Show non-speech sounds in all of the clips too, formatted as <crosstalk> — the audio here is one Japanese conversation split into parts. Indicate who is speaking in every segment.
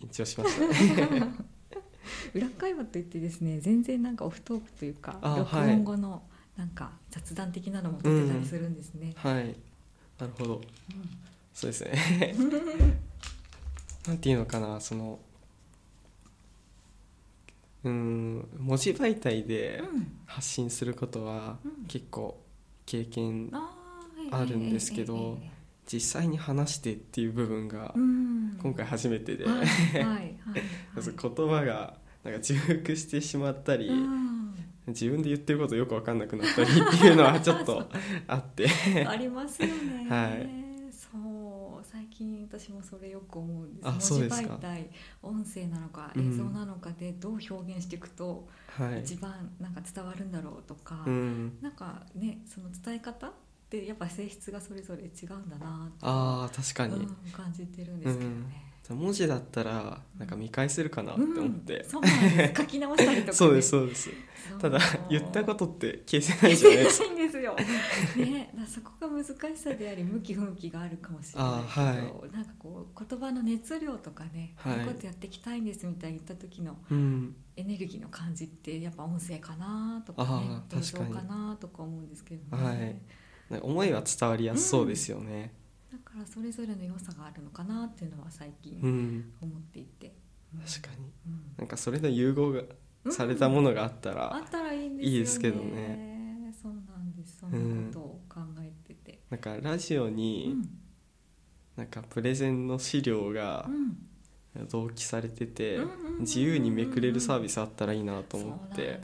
Speaker 1: 緊張しました。ね <laughs>
Speaker 2: 裏会話といってですね全然なんかオフトークというか
Speaker 1: あ
Speaker 2: 録音後のなんか雑談的なのも撮ってたりするんですね、
Speaker 1: はい。なるほど。そうですね。<laughs> なんていうのかなそのうん文字媒体で
Speaker 2: うん。
Speaker 1: 発信することは
Speaker 2: うん。
Speaker 1: 結構経験
Speaker 2: あ
Speaker 1: あるんですけど
Speaker 2: ええええええ
Speaker 1: 実際に話してっていう部分が
Speaker 2: うん。
Speaker 1: 今回初めてで、
Speaker 2: はいはい <laughs>
Speaker 1: 言葉がなんか重複してしまったり、
Speaker 2: うん。
Speaker 1: 自分で言ってることよく分かんなくなったりっていうのはちょっと <laughs> あって。
Speaker 2: ありますよね。<laughs>
Speaker 1: はい。
Speaker 2: そう最近私もそれよく思うんです。
Speaker 1: あそうですか。
Speaker 2: 媒体音声なのか
Speaker 1: うん。
Speaker 2: 映像なのかでどう表現していくと
Speaker 1: はい。
Speaker 2: 一番なんか伝わるんだろうとか、
Speaker 1: うん。
Speaker 2: なんかねその伝え方ってやっぱ性質がそれぞれ違うんだなって
Speaker 1: あー確かに、
Speaker 2: うん感じてるんですけどね。
Speaker 1: 文字だったらなんか見返せるかなって思って、
Speaker 2: うん。そうなん書き直したりとか、<laughs> ね、
Speaker 1: そうですそうです。ただ言ったことって消せないじゃないですか。<laughs>
Speaker 2: 消せないんですよ。ね、そこが難しさであり向き不向きがあるかもしれないけど、
Speaker 1: あは
Speaker 2: なんかこう言葉の熱量とかね、
Speaker 1: はい。
Speaker 2: こういうことやっていきたいんですみたいに言った時の
Speaker 1: うん。
Speaker 2: エネルギーの感じってやっぱ音声かなとか
Speaker 1: あ
Speaker 2: ね
Speaker 1: ー
Speaker 2: 映像
Speaker 1: 確かに。
Speaker 2: かなとか思うんですけどね、
Speaker 1: はい思いは伝わりやすそうですよね。
Speaker 2: だからそれぞれの良さがあるのかなっていうのは最近
Speaker 1: うん、
Speaker 2: 思っていて、うん
Speaker 1: 確かに。
Speaker 2: うん。
Speaker 1: なんかそれの融合がされたものがあったら、
Speaker 2: あったらいいんですよね。
Speaker 1: いいですけどね。
Speaker 2: そうなんです。そんなことを考えてて、
Speaker 1: なんかラジオ
Speaker 2: う
Speaker 1: に
Speaker 2: ん。
Speaker 1: なんかプレゼンの資料が
Speaker 2: うん。
Speaker 1: 同期されてて
Speaker 2: うんうんうんうん
Speaker 1: 自由にめくれるサービスあったらいいなと思って。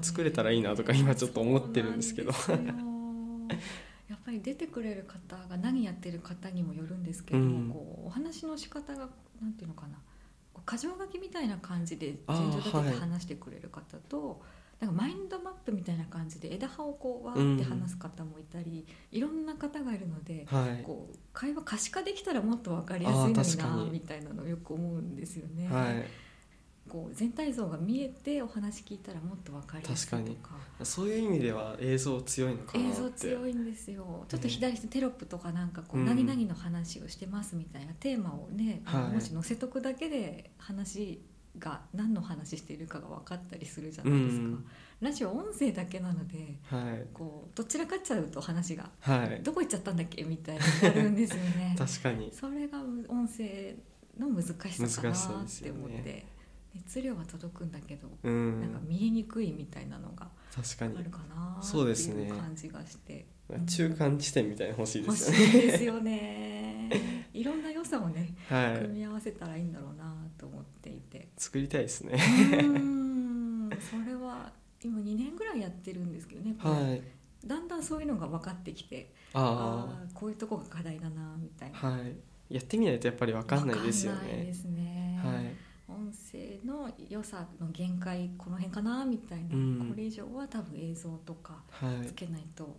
Speaker 1: 作れたらいいなとか今ちょっと思ってるんですけど <laughs>
Speaker 2: やっぱり出てくれる方が何やってる方にもよるんですけど、
Speaker 1: うん。
Speaker 2: こうお話の仕方がなんていうのかな箇条書きみたいな感じで順序立て
Speaker 1: はい
Speaker 2: て話してくれる方と、なんかマインドマップみたいな感じで枝葉をこうわーって話す方もいたり、いろんな方がいるので、
Speaker 1: はい。
Speaker 2: こう会話可視化できたらもっと分かりやすいのになみたいなのをよく思うんですよね。
Speaker 1: はい
Speaker 2: こう全体像が見えてお話聞いたらもっと分かりやすいと
Speaker 1: 確
Speaker 2: か
Speaker 1: そういう意味では映像強いのかな
Speaker 2: 映像強いんですよ。ちょっと左下テロップとかなんかこう、
Speaker 1: うん。
Speaker 2: 何々の話をしてますみたいなテーマをね、もし載せとくだけで話が何の話しているかが分かったりするじゃないですか、
Speaker 1: うん。
Speaker 2: ラジオ音声だけなので
Speaker 1: はい。
Speaker 2: こうどちらかっちゃうと話が
Speaker 1: はい。
Speaker 2: どこ行っちゃったんだっけみたいになるんですよね。<laughs>
Speaker 1: 確かに。
Speaker 2: それが音声の難しさかなって思って、熱量は届くんだけど、
Speaker 1: う
Speaker 2: なんか
Speaker 1: ん
Speaker 2: 見えにくいみたいなのが
Speaker 1: 確かに。
Speaker 2: あるかな
Speaker 1: そうですね。
Speaker 2: 感じがして、
Speaker 1: 中間地点みたいなの欲しいで
Speaker 2: 欲
Speaker 1: すよね。
Speaker 2: しいですよね。<laughs> いろんな良さをね
Speaker 1: はい。
Speaker 2: 組み合わせたらいいんだろうなと思っていて。
Speaker 1: 作りたいですね。
Speaker 2: うーん。それは今2年ぐらいやってるんですけどね、これ。
Speaker 1: はい。
Speaker 2: だんだんそういうのが分かってきて
Speaker 1: あ
Speaker 2: ああこういうとこが課題だなみたいな。
Speaker 1: あはい。やってみないとやっぱり分かんないですよね。
Speaker 2: ね、
Speaker 1: はい
Speaker 2: の良さの限界この辺かなみたいな、
Speaker 1: うん。
Speaker 2: これ以上は多分映像とか
Speaker 1: はい。
Speaker 2: つけないと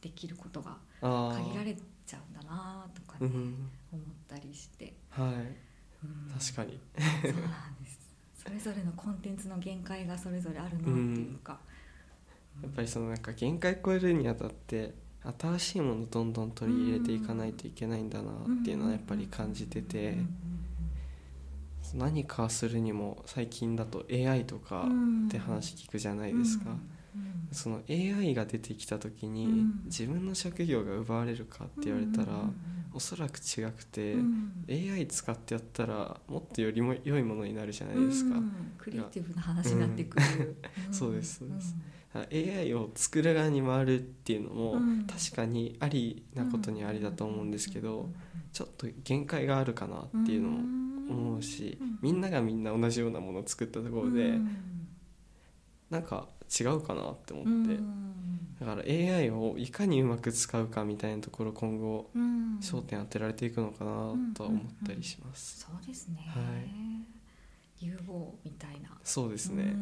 Speaker 2: できることが限られちゃうんだなとかね、
Speaker 1: うん。
Speaker 2: 思ったりして、
Speaker 1: はい。
Speaker 2: うん。
Speaker 1: 確かに。
Speaker 2: そうなんです。それぞれのコンテンツの限界がそれぞれあるなっていうか、
Speaker 1: やっぱりそのなんか限界超えるにあたって新しいものをどんどん取り入れていかないといけないんだなっていうのはやっぱり感じてて。
Speaker 2: うんうん
Speaker 1: 何かするにも最近だと AI とか
Speaker 2: うん。
Speaker 1: って話聞くじゃないですか、その AI が出てきた時に
Speaker 2: うん。
Speaker 1: 自分の職業が奪われるかって言われたら
Speaker 2: うん
Speaker 1: おそらく違くて
Speaker 2: うん。
Speaker 1: AI 使ってやったらもっとよりも良いものになるじゃないですか。
Speaker 2: うん。クリエイティブな話になってくる、ん
Speaker 1: そうですそうです。AI を作る側に回るっていうのも
Speaker 2: うん。
Speaker 1: 確かにありなことにありだと思うんですけど
Speaker 2: うん。
Speaker 1: ちょっと限界があるかなっていうのも思うし
Speaker 2: うん。
Speaker 1: みんながみんな同じようなものを作ったところでなんか違うかなって思って。だから AI をいかにうまく使うかみたいなところ今後
Speaker 2: うん。
Speaker 1: 焦点当てられていくのかなとは思ったりします。
Speaker 2: そうですね、
Speaker 1: は
Speaker 2: 融合みたいな。
Speaker 1: そうですね。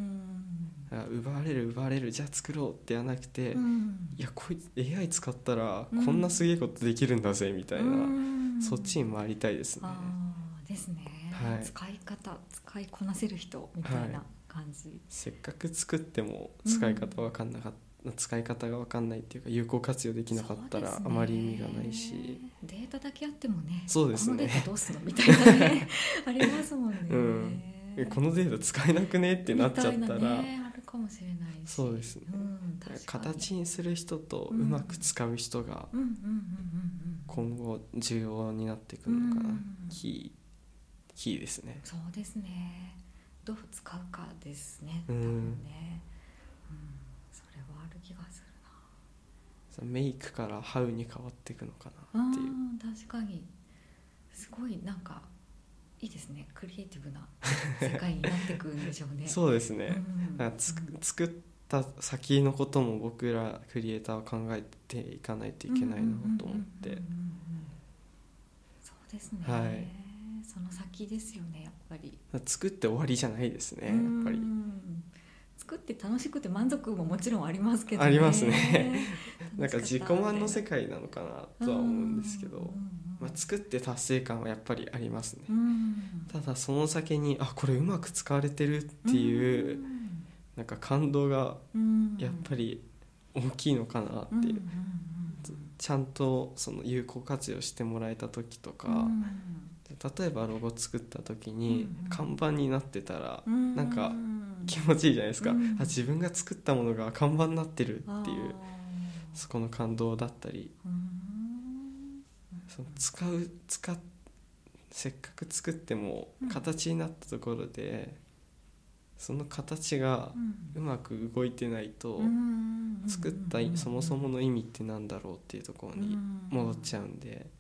Speaker 1: 奪われる奪われるじゃあ作ろうってはなくて
Speaker 2: うん。
Speaker 1: いやこいつ AI 使ったら
Speaker 2: うん。
Speaker 1: こんなすげえことできるんだぜみたいな。
Speaker 2: うん。
Speaker 1: そっちに回りたいですね。
Speaker 2: ですね、
Speaker 1: はい。
Speaker 2: 使い方使いこなせる人みたいな感じ、
Speaker 1: せっかく作っても使い方分かんなかっ使い方が分かんないっていうか有効活用できなかったらあまり意味がないし、ね、
Speaker 2: データだけあってもね
Speaker 1: そうですね。
Speaker 2: このデータどうすの？みたいなね <laughs> ありますもんね、
Speaker 1: うん、このデータ使えなくねってなっちゃったら、
Speaker 2: ね、あるかもしれない
Speaker 1: そうですね、うん、形にする人とうまく使う人が今後重要になってくるのかな、キーキーですね。
Speaker 2: そうですね。どう使うかですね。多分ね、気がす
Speaker 1: るな。メイクからハウに変わっていくのかなっていう。
Speaker 2: 確かに。すごいなんかいいですね。クリエイティブな世界になってくるんでしょうね。<laughs>
Speaker 1: そうですね、うん、つ作った先のことも僕らクリエイターは考えていかないといけないなと思って。
Speaker 2: そうですね、はい、その先ですよねやっぱり。
Speaker 1: 作って終わりじゃないですねやっぱり。
Speaker 2: 作って楽しくて満足ももちろんありますけど、
Speaker 1: ね、ありますね。な。んか自己満の世界なのかなとは思うんですけど、まあ、作って達成感はやっぱりありますね、ただその先にあこれうまく使われてるっていう、なんか感動がやっぱり大きいのかなっていう、ちゃんとその有効活用してもらえた時とか、例えばロゴ作った時に看板になってたら、なんか気持ちいいじゃないですか、うん、あ自分が作ったものが看板になってるっていうそこの感動だったり、その使う使せっかく作っても形になったところで、その形がうまく動いてないと、作ったそもそもの意味ってなんだろうっていうところに戻っちゃうんで。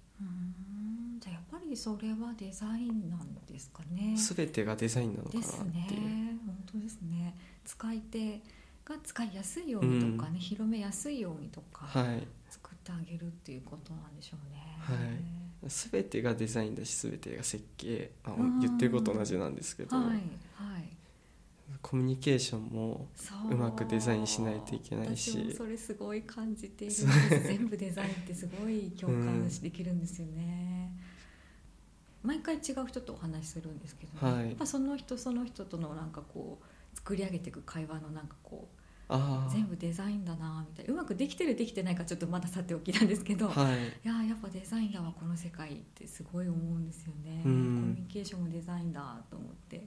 Speaker 2: りそれはデザインなんですかね。
Speaker 1: 全てがデザインなのかなっていう。
Speaker 2: ね、本当ですね。使い手が使いやすいようにとかね、うん、広めやすいようにとか、はい、作ってあげるっていうことなんでしょうね。
Speaker 1: はい。全てがデザインだし全てが設計あ言ってること同じなんですけど、はいはい、コミュニケーションもうまくデザインしないといけないし
Speaker 2: それすごい感じている全部デザインってすごい共感できるんですよね。うん毎回違う人とお話しするんですけど、ね、はい、やっぱその人その人とのなんかこう作り上げていく会話のなんかこう全部デザインだなみたいな。うまくできてるできてないかちょっとまださておきなんですけど、はい、いややっぱデザインだわこの世界ってすごい思うんですよね、コミュニケーションもデザインだと思って。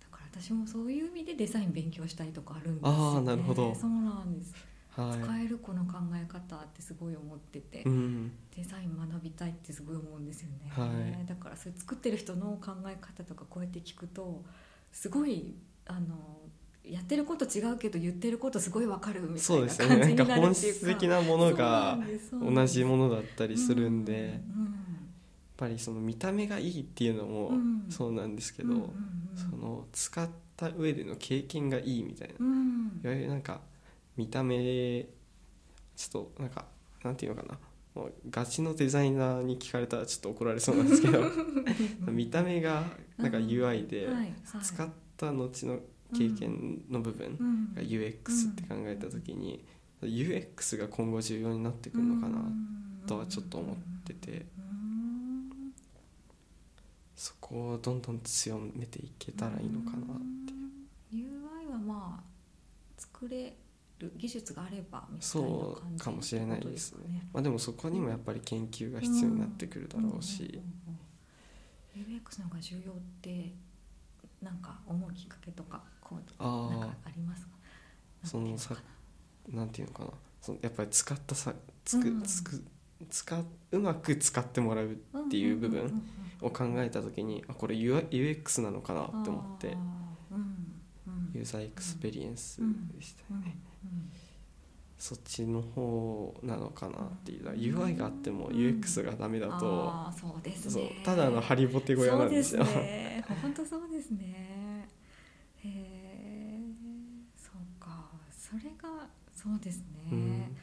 Speaker 2: だから私もそういう意味でデザイン勉強したいとかあるんですよ、ね、あなるほど。そうなんです。はい、使えるこの考え方ってすごい思ってて、うん、デザイン学びたいってすごい思うんですよね、はい、だからそれ作ってる人の考え方とかこうやって聞くとすごいあのやってること違うけど言ってることすごいわかるみたいな感じになるっていうか、ね、
Speaker 1: 本質的なものが同じものだったりするんで、うんうん、やっぱりその見た目がいいっていうのもそうなんですけど、その使った上での経験がいいみたいな、うん、いわゆるなんか見た目ちょっとなんかなんていうのかなもうガチのデザイナーに聞かれたらちょっと怒られそうなんですけど <laughs> 見た目がなんか UI で使った後の経験の部分が UX って考えた時に UX が今後重要になってくるのかなとはちょっと思ってて。そこをどんどん強めていけたらいいのかなっていう。
Speaker 2: UI はまあ作れる技術があればみたいな
Speaker 1: そうかもしれないです。ね、まあ、でもそこにもやっぱり研究が必要になってくるだろうし、
Speaker 2: うんうんうん、UX の方が重要ってなんか思うきっかけとかこうなんかありますか？
Speaker 1: そのさなんていうのかな。そのやっぱり使ったさつく、うん、つく使うまく使ってもらうっていう部分を考えた時にあこれ UX なのかなって思って、user experience でしたよね。そっちの方なのかなっていう。UI があっても UX がダメだと、
Speaker 2: そうですね。
Speaker 1: ただのハリボテ小屋なんですよ。<laughs>
Speaker 2: 本当そうですね。へえそうか。それがそうですね。うん。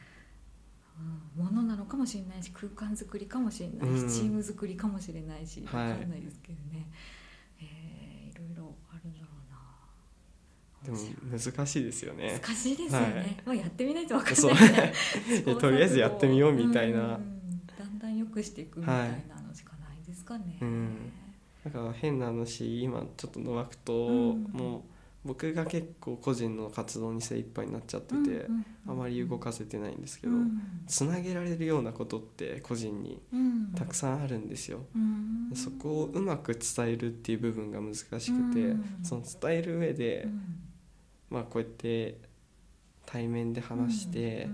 Speaker 2: ものなのかもしれないし空間作りかもしれないし、うん、チーム作りかもしれないし分かんないですけどね、はいえー、いろいろあるんだろう
Speaker 1: でも難しいですよね。
Speaker 2: 難しいですよね、はい、まあやってみないと分かんない。<laughs>
Speaker 1: とりあえずやってみようみたいな、だ
Speaker 2: んだんよくしていくみたいなのしかないですかね、はい、うん、
Speaker 1: だから変な話今ちょっとノワクトも僕が結構個人の活動に精一杯になっちゃってて、あまり動かせてないんですけど、つなげられるようなことって個人にたくさんあるんですよ。そこをうまく伝えるっていう部分が難しくて、その伝える上で、まあこうやって対面で話して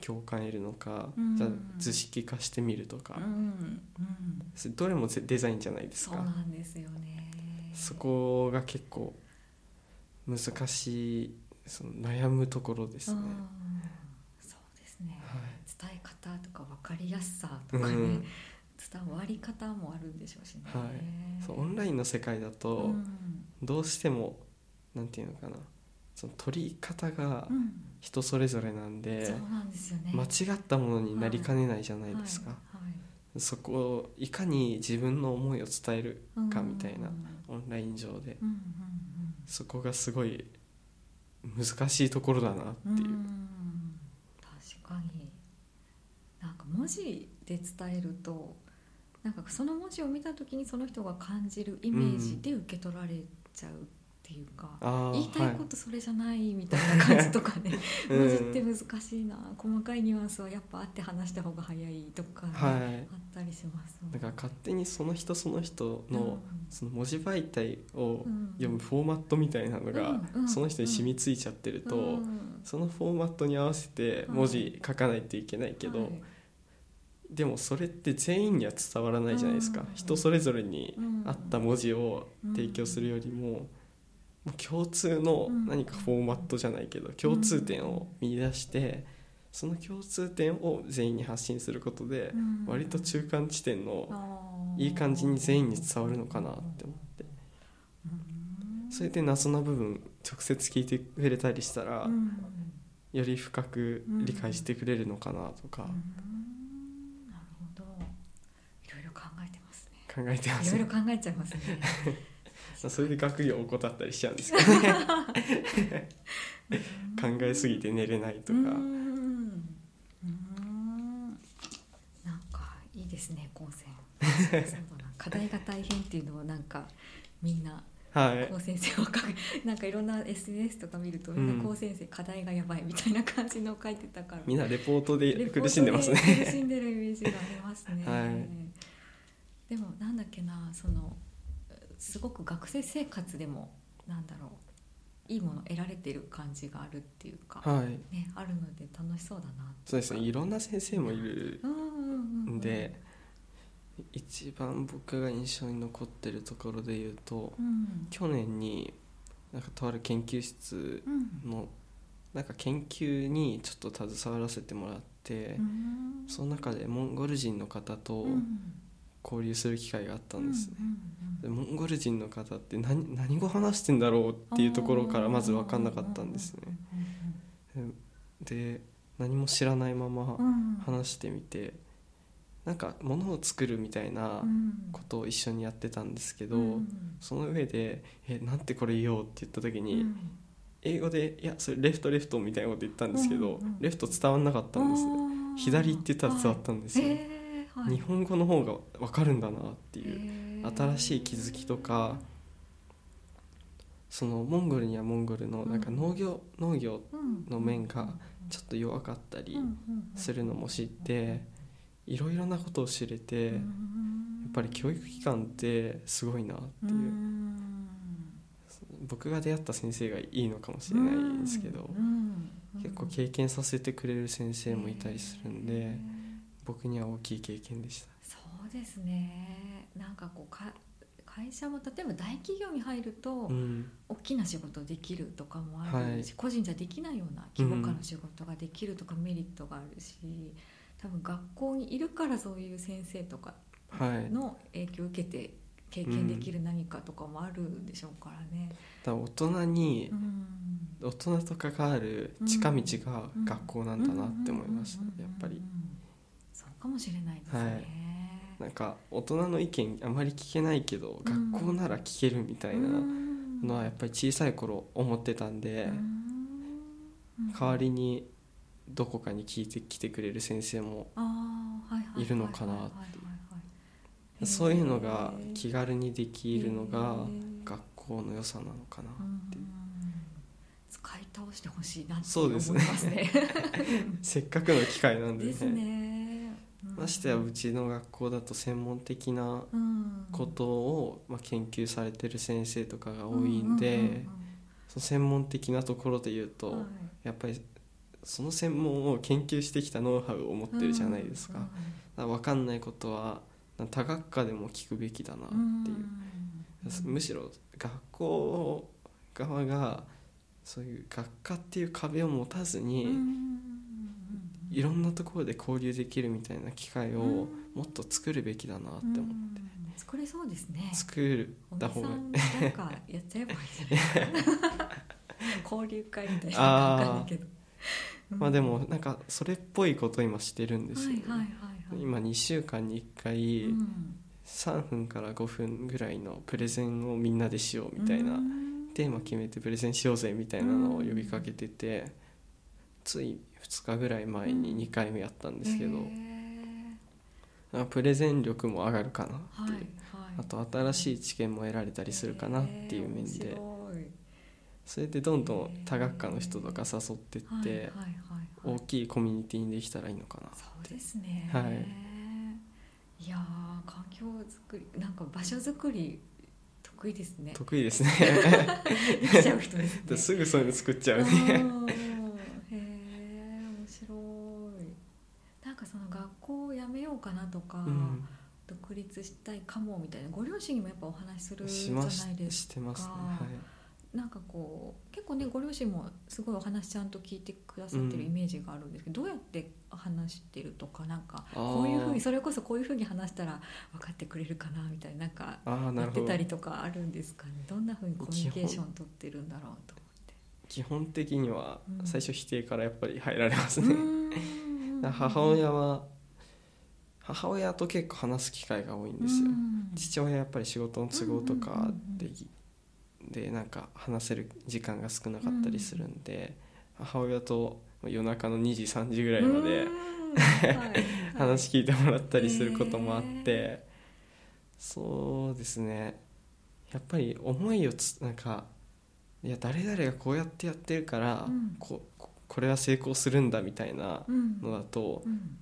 Speaker 1: 共感得るのか、じゃ図式化してみるとか、どれもデザインじゃないですか。
Speaker 2: そうなんですよね。
Speaker 1: そこが結構難しいその悩むところですね。
Speaker 2: そうですね、はい、伝え方とか分かりやすさとかね、うん、伝わり方もあるんでしょうしね。
Speaker 1: はい、そうオンラインの世界だと、どうしてもなんていうのかなその取り方が人それぞれなんで,、
Speaker 2: そうなんですよね、
Speaker 1: 間違ったものになりかねないじゃないですか。そこをいかに自分の思いを伝えるかみたいな、オンライン上で、そこがすごい難しいところだなっていう。う
Speaker 2: 確かに。なんか文字で伝えるとなんかその文字を見た時にその人が感じるイメージで受け取られちゃうっていうか言いたいことそれじゃないみたいな感じとかね、はい、<laughs> 文字って難しいな。細かいニュアンスはやっぱあって話した方が早いとか、ね、はい、あったりします。
Speaker 1: だから勝手にその人その人の,、その文字媒体を読むフォーマットみたいなのが、その人に染みついちゃってると、そのフォーマットに合わせて文字書かないといけないけど、はい。でもそれって全員には伝わらないじゃないですか、人それぞれに合った文字を提供するよりも、共通の何かフォーマットじゃないけど共通点を見出してその共通点を全員に発信することで割と中間地点のいい感じに全員に伝わるのかなって思って。それで謎な部分直接聞いてくれたりしたらより深く理解してくれるのかなとか。なる
Speaker 2: ほど。いろいろ考えてますね。
Speaker 1: 考えてます、
Speaker 2: ね、いろいろ考えちゃいますね <laughs>
Speaker 1: それで学業を怠ったりしちゃうんですけど。ね <laughs> 考えすぎて寝れないとか。うん。
Speaker 2: なんかいいですね高専。課題が大変っていうのはなんかみんなはい、高先生はなんかいろんな SNS とか見るとみん。な高先生、課題がやばいみたいな感じの書いてたから。
Speaker 1: みんなレポートで苦しんでますね。
Speaker 2: 苦しんでるイメージがありますね、<laughs> はい、でもなんだっけなそのすごく学生生活でもなんだろういいもの得られてる感じがあるっていうか、はい、ね、あるので楽しそうだな
Speaker 1: そうですねいろんな先生もいるんで、一番僕が印象に残ってるところで言うと、うん、去年になんかとある研究室の、うん、なんか研究にちょっと携わらせてもらって、うん、その中でモンゴル人の方と交流する機会があったんですね、でモンゴル人の方って何何語話してんだろうっていうところからまず分かんなかったんですね、で何も知らないまま話してみて、なんか物を作るみたいなことを一緒にやってたんですけど、その上で「えなんてこれ言おう」って言った時に、英語で「いやそれレフトレフト」みたいなこと言ったんですけど、レフト伝わんなかったんです左って言ったら伝わったんですよ、はい、日本語の方が分かるんだなっていう新しい気づきとかそのモンゴルにはモンゴルのなんか農業、うん、農業の面がちょっと弱かったりするのも知っていろいろなことを知れてやっぱり教育機関ってすごいなっていう。僕が出会った先生がいいのかもしれないんですけど結構経験させてくれる先生もいたりするんで。僕には大きい経験でした。
Speaker 2: そうですね。なんかこうか会社も例えば大企業に入ると、うん、大きな仕事できるとかもあるし、はい、個人じゃできないような規模感の仕事ができるとかメリットがあるし、うん、多分学校にいるからそういう先生とかの影響を受けて経験できる何かとかもあるんでしょうからね。
Speaker 1: だ大人に、大人と関わる近道が学校なんだなって思いました、やっぱり。
Speaker 2: かもしれないですね、はい、
Speaker 1: なんか大人の意見あまり聞けないけど、うん、学校なら聞けるみたいなのはやっぱり小さい頃思ってたんで、代わりにどこかに聞いてきてくれる先生もいるのかなってそういうのが気軽にできるのが学校の良さなのかなっていう。
Speaker 2: 使い倒してほしいなって思いますね。すね。
Speaker 1: せっかくの機会なんで
Speaker 2: ね。ですね。
Speaker 1: ましてやうちの学校だと専門的なことを、まあ、研究されてる先生とかが多いんで、その専門的なところで言うと、はい、やっぱりその専門を研究してきたノウハウを持ってるじゃないですか,、うん、分かんないことは多学科でも聞くべきだなっていう、むしろ学校側がそういう学科っていう壁を持たずに、いろんなところで交流できるみたいな機会をもっと作るべきだなって思って。
Speaker 2: 作れそうですね。
Speaker 1: 作った
Speaker 2: 方。がなんかやっちゃえばいいじゃない。<laughs> 交流会みたいな。分かんないけど。
Speaker 1: まあでもなんかそれっぽいこと今してるんですよ、ねはいはいはいはい、今2週間に1回3分から5分ぐらいのプレゼンをみんなでしようみたいなテーマ決めてプレゼンしようぜみたいなのを呼びかけててつい2日ぐらい前に2回目やったんですけど、プレゼン力も上がるかなっていう、はいはい、あと新しい知見も得られたりするかなっていう面で。それでどんどん多学科の人とか誘ってって、大きいコミュニティにできたらいいのかな
Speaker 2: そうですね、
Speaker 1: は
Speaker 2: い、いや環境づくりなんか場所づくり得意ですね。
Speaker 1: 得意ですね。<laughs> <laughs>
Speaker 2: す
Speaker 1: ぐそういうの作っちゃうね
Speaker 2: へえ面白いなんかその学校を辞めようかなとか、うん。独立したいかもみたいなご両親にもやっぱお話しするじゃないですか。してますね。はい。なんかこう結構ねご両親もすごいお話ちゃんと聞いてくださってるイメージがあるんですけど、うん、どうやって話してるとかなんかこういうふうにそれこそこういうふうに話したら分かってくれるかなみたいななんかやってたりとかあるんですかね？どんなふうにコミュニケーション取ってるんだろうと思って。
Speaker 1: 基本的には最初否定からやっぱり入られますね、うん、<laughs> 母親は母親と結構話す機会が多いんですよ、父親やっぱり仕事の都合とかででなんか話せる時間が少なかったりするんで、うん、母親と夜中の2時3時ぐらいまで <laughs> 話聞いてもらったりすることもあって、そうですね。やっぱり思いをつなんかいや誰々がこうやってやってるから、うん、ここれは成功するんだみたいなのだと、うん、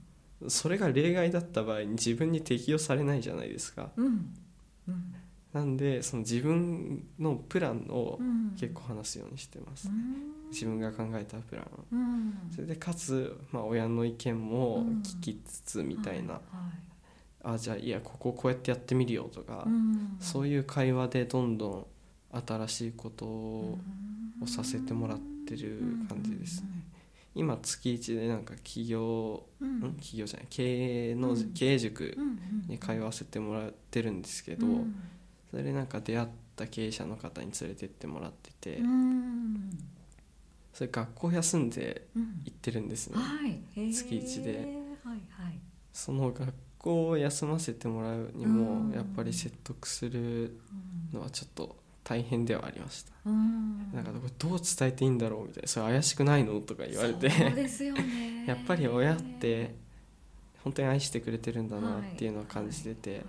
Speaker 1: それが例外だった場合に自分に適用されないじゃないですか。うん。なんでその自分のプランを結構話すようにしてます、うん、自分が考えたプラン、うん、それでかつ、まあ、親の意見も聞きつつみたいな、うんはいはい、あじゃあいやこここうやってやってみるよとか、そういう会話でどんどん新しいことをさせてもらってる感じですね。今月一でなんか企業、うん、企業じゃない。経営の、経営塾に通わせてもらってるんですけど、それでなんか出会った経営者の方に連れてってもらってて、それ学校休んで行ってるんですね、うん、月1で、はいはい、その学校を休ませてもらうにもやっぱり説得するのはちょっと大変ではありました、うん、なんかどう伝えていいんだろうみたいなそれ怪しくないのとか言われて。<laughs> やっぱり親って本当に愛してくれてるんだなっていうのを感じてて、はいは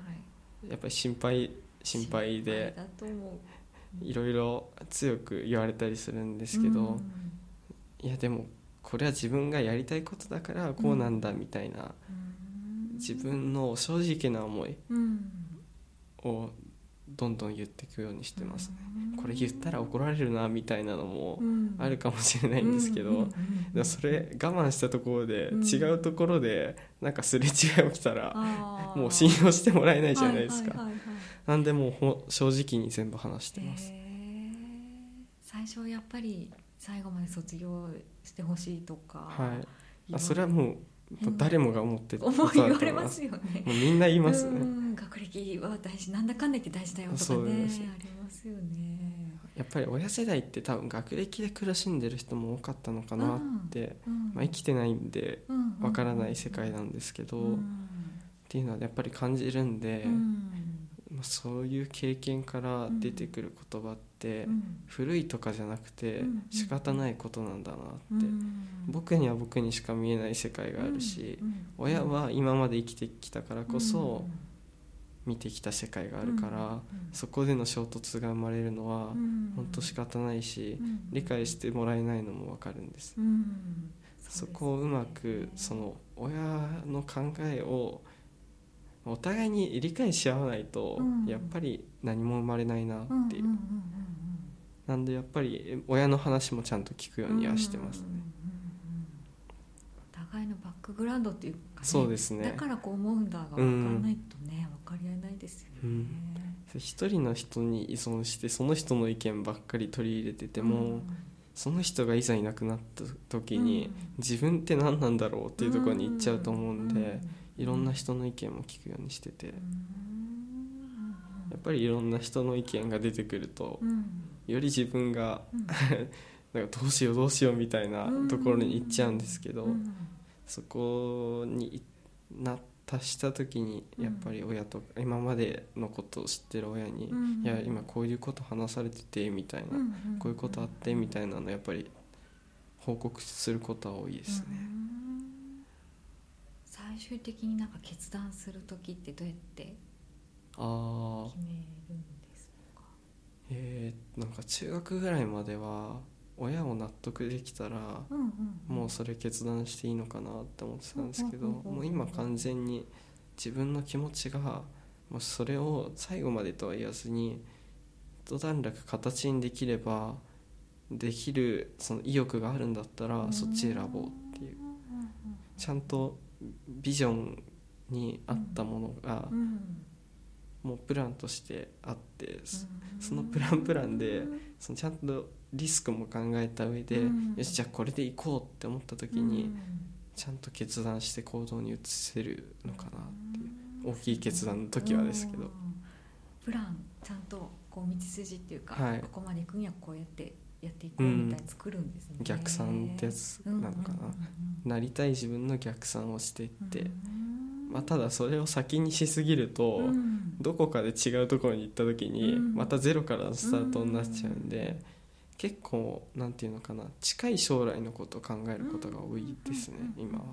Speaker 1: い、やっぱり心配心配でいろいろ強く言われたりするんですけど、いやでもこれは自分がやりたいことだからこうなんだみたいな、自分の正直な思いをどんどん言っていくようにしてます。ね。これ言ったら怒られるなみたいなのもあるかもしれないんですけど、でもそれ我慢したところで違うところでなんかすれ違い起きたらもう信用してもらえないじゃないですか。なんでもう正直に全部話してます。
Speaker 2: 最初やっぱり最後まで卒業してほしいとか、
Speaker 1: はい、あそれはもう誰もが思って
Speaker 2: た。思い言われますよね。
Speaker 1: もうみんな言いますね。
Speaker 2: 学歴は大事なんだかんだ言って大事だよとかねありますよね。
Speaker 1: やっぱり親世代って多分学歴で苦しんでる人も多かったのかなって、うん、まあ、生きてないんでわからない世界なんですけど、うん、っていうのはやっぱり感じるんで、うん。まあ、そういう経験から出てくる言葉って、古いとかじゃなくて仕方ないことなんだなって、僕には僕にしか見えない世界があるし、親は今まで生きてきたからこそ、見てきた世界があるから、そこでの衝突が生まれるのは本当仕方ないし、理解してもらえないのも分かるんです。そこをうまくその親の考えをお互いに理解し合わないとやっぱり何も生まれないなっていう。なんでやっぱり親の話もちゃんと聞くようにはしてますね。
Speaker 2: お互いのバックグラウンドっていうか、ね、
Speaker 1: そうですね。
Speaker 2: だからこう思うんだが分からないとね、分かり合えないですよね。うん。
Speaker 1: 一人の人に依存してその人の意見ばっかり取り入れてても、うん、その人がいざいなくなった時に、うん、自分って何なんだろうっていうところに行っちゃうと思うんで、いろんな人の意見も聞くようにしてて、やっぱりいろんな人の意見が出てくると、より自分が <laughs> なんかどうしようどうしようみたいなところに行っちゃうんですけど、そこにな達した時にやっぱり親と今までのことを知ってる親に「いや今こういうこと話されてて」みたいな「こういうことあって」みたいなのやっぱり報告することは多いですね。
Speaker 2: 最終的になんか決断する時ってどうやって決めるんですか？
Speaker 1: えー、なんか中学ぐらいまでは親を納得できたら、もうそれ決断していいのかなって思ってたんですけど、もう今完全に自分の気持ちがもうそれを最後までとは言わずに一段落形にできればできるその意欲があるんだったらそっち選ぼうっていう。ちゃんとビジョンに合ったものがもうプランとしてあってそのプランプランでそのちゃんとリスクも考えた上で、よしじゃあこれでいこうって思った時にちゃんと決断して行動に移せるのかなっていう大きい決断の時はですけど。
Speaker 2: プランちゃんとこう道筋っていうか、はい、ここまで行くにはこうやってやっていこうみたいに作るんですね、うん、
Speaker 1: 逆算ってやつなのかな、なりたい自分の逆算をしていって、まあ、ただそれを先にしすぎると、どこかで違うところに行った時にまたゼロからのスタートになっちゃうんで、結構なんていうのかな。近い将来のことを考えることが多いですね、今は。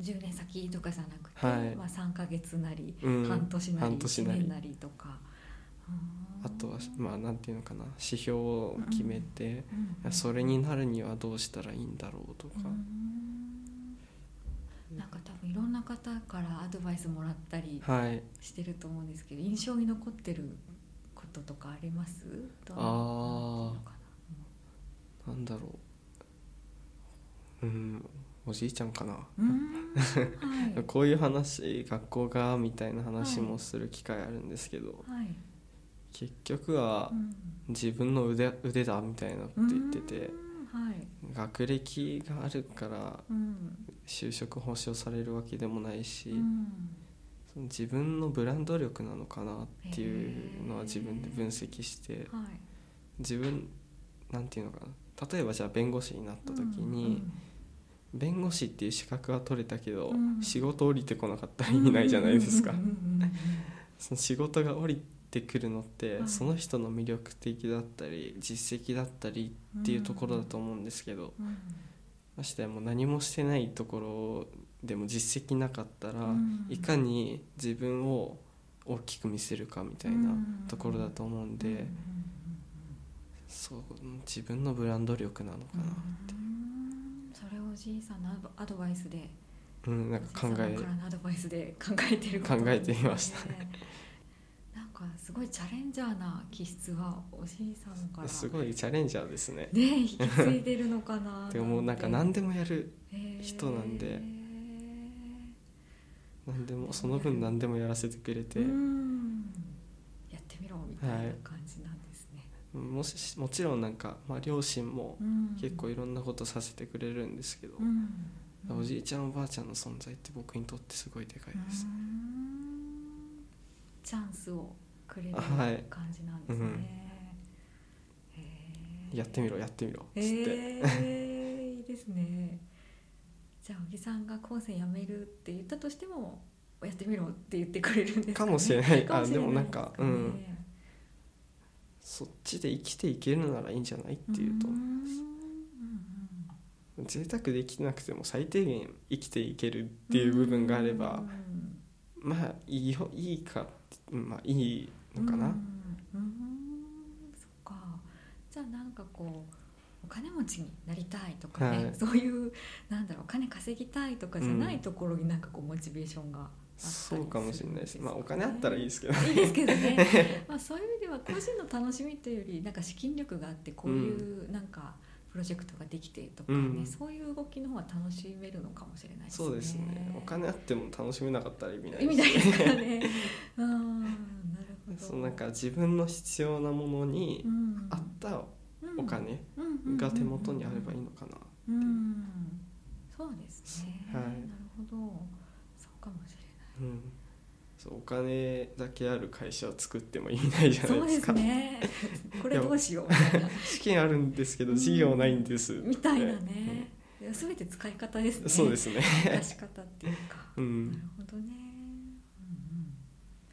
Speaker 2: 10年先とかじゃなくて、はい、まあ、3か月なり、半年なり1年なり。とか。
Speaker 1: あとはまあなんていうのかな指標を決めて、うん、それになるにはどうしたらいいんだろうとか、
Speaker 2: うん、なんか多分いろんな方からアドバイスもらったりしてると思うんですけど、はい、印象に残ってることとかあります？
Speaker 1: ああな？んだろう。うんおじいちゃんかな、はい、<laughs> こういう話学校がみたいな話もする機会あるんですけど、はい結局は自分の腕腕だみたいなこと言ってて、はい、学歴があるから就職保証されるわけでもないし、その自分のブランド力なのかなっていうのは自分で分析して、はい、自分なんていうのかな。例えばじゃあ弁護士になった時に、弁護士っていう資格は取れたけど、仕事降りてこなかったら意味ないじゃないですか。その仕事が降りってくるのって、はい、その人の魅力的だったり実績だったりっていうところだと思うんですけど、うん、ましてやもう何もしてないところでも実績なかったら、うん、いかに自分を大きく見せるかみたいなところだと思うんで、うん、そう自分のブランド力なのかなって。
Speaker 2: それをおじいさんのアドバイスで
Speaker 1: うん、なんか考え
Speaker 2: アドバイスで考えてる
Speaker 1: 考えてみました
Speaker 2: かすごいチャレンジャーな気質がおじいさんから。
Speaker 1: すごいチャレンジャーですね。
Speaker 2: ね引き継いでるのかな
Speaker 1: でもなんか何でもやる人なんで、何でもその分何でもやらせてくれて。や
Speaker 2: ってみろみたいな感じなんですね、
Speaker 1: はい、もしもちろんなんか、まあ、両親も結構いろんなことさせてくれるんですけど、おじいちゃんおばあちゃんの存在って僕にとってすごいでかいです、
Speaker 2: チャンスをくれる感じなんですね、はい。
Speaker 1: うん、やってみろやってみろっつって、
Speaker 2: えー、いいですね。じゃあ小木さんが高専辞めるって言ったとしてもやってみろって言ってくれるんですか、
Speaker 1: ね、かもしれない。<laughs> あでもなんか、うん。そっちで生きていけるならいいんじゃないっていうと思います。贅沢できなくても最低限生きていけるっていう部分があればまあいいいいかまあいいのかな。うん、
Speaker 2: うん、そっか。じゃあなんかこうお金持ちになりたいとかね、はい、そういうなんだろうお金稼ぎたいとかじゃないところになんかこうモチベーションが
Speaker 1: そうかもしれないです。まあお金あったらいいですけど、
Speaker 2: ね、いいですけどねまあそういう意味では個人の楽しみというよりなんか資金力があってこういうなんかプロジェクトができてとかね、うん、そういう動きの方が楽しめるのかもしれないですね。
Speaker 1: そうですね。お金あっても楽しめなかったら意味ない
Speaker 2: 意味ないですからね。<laughs> うん
Speaker 1: そうなんか自分の必要なものに合ったお金が手元にあればいいのかな
Speaker 2: う。ん、そうですね、はい、なるほど。そうかもしれない、うん、
Speaker 1: そうお金だけある会社を作っても意味ないじゃないですか。
Speaker 2: そうですね。これどうしよう。みたいな
Speaker 1: 資金あるんですけど事業ないんです、
Speaker 2: みたいなね、うん、全て使い方ですね。
Speaker 1: そうですね。
Speaker 2: 出し方っていうか、うん、なるほ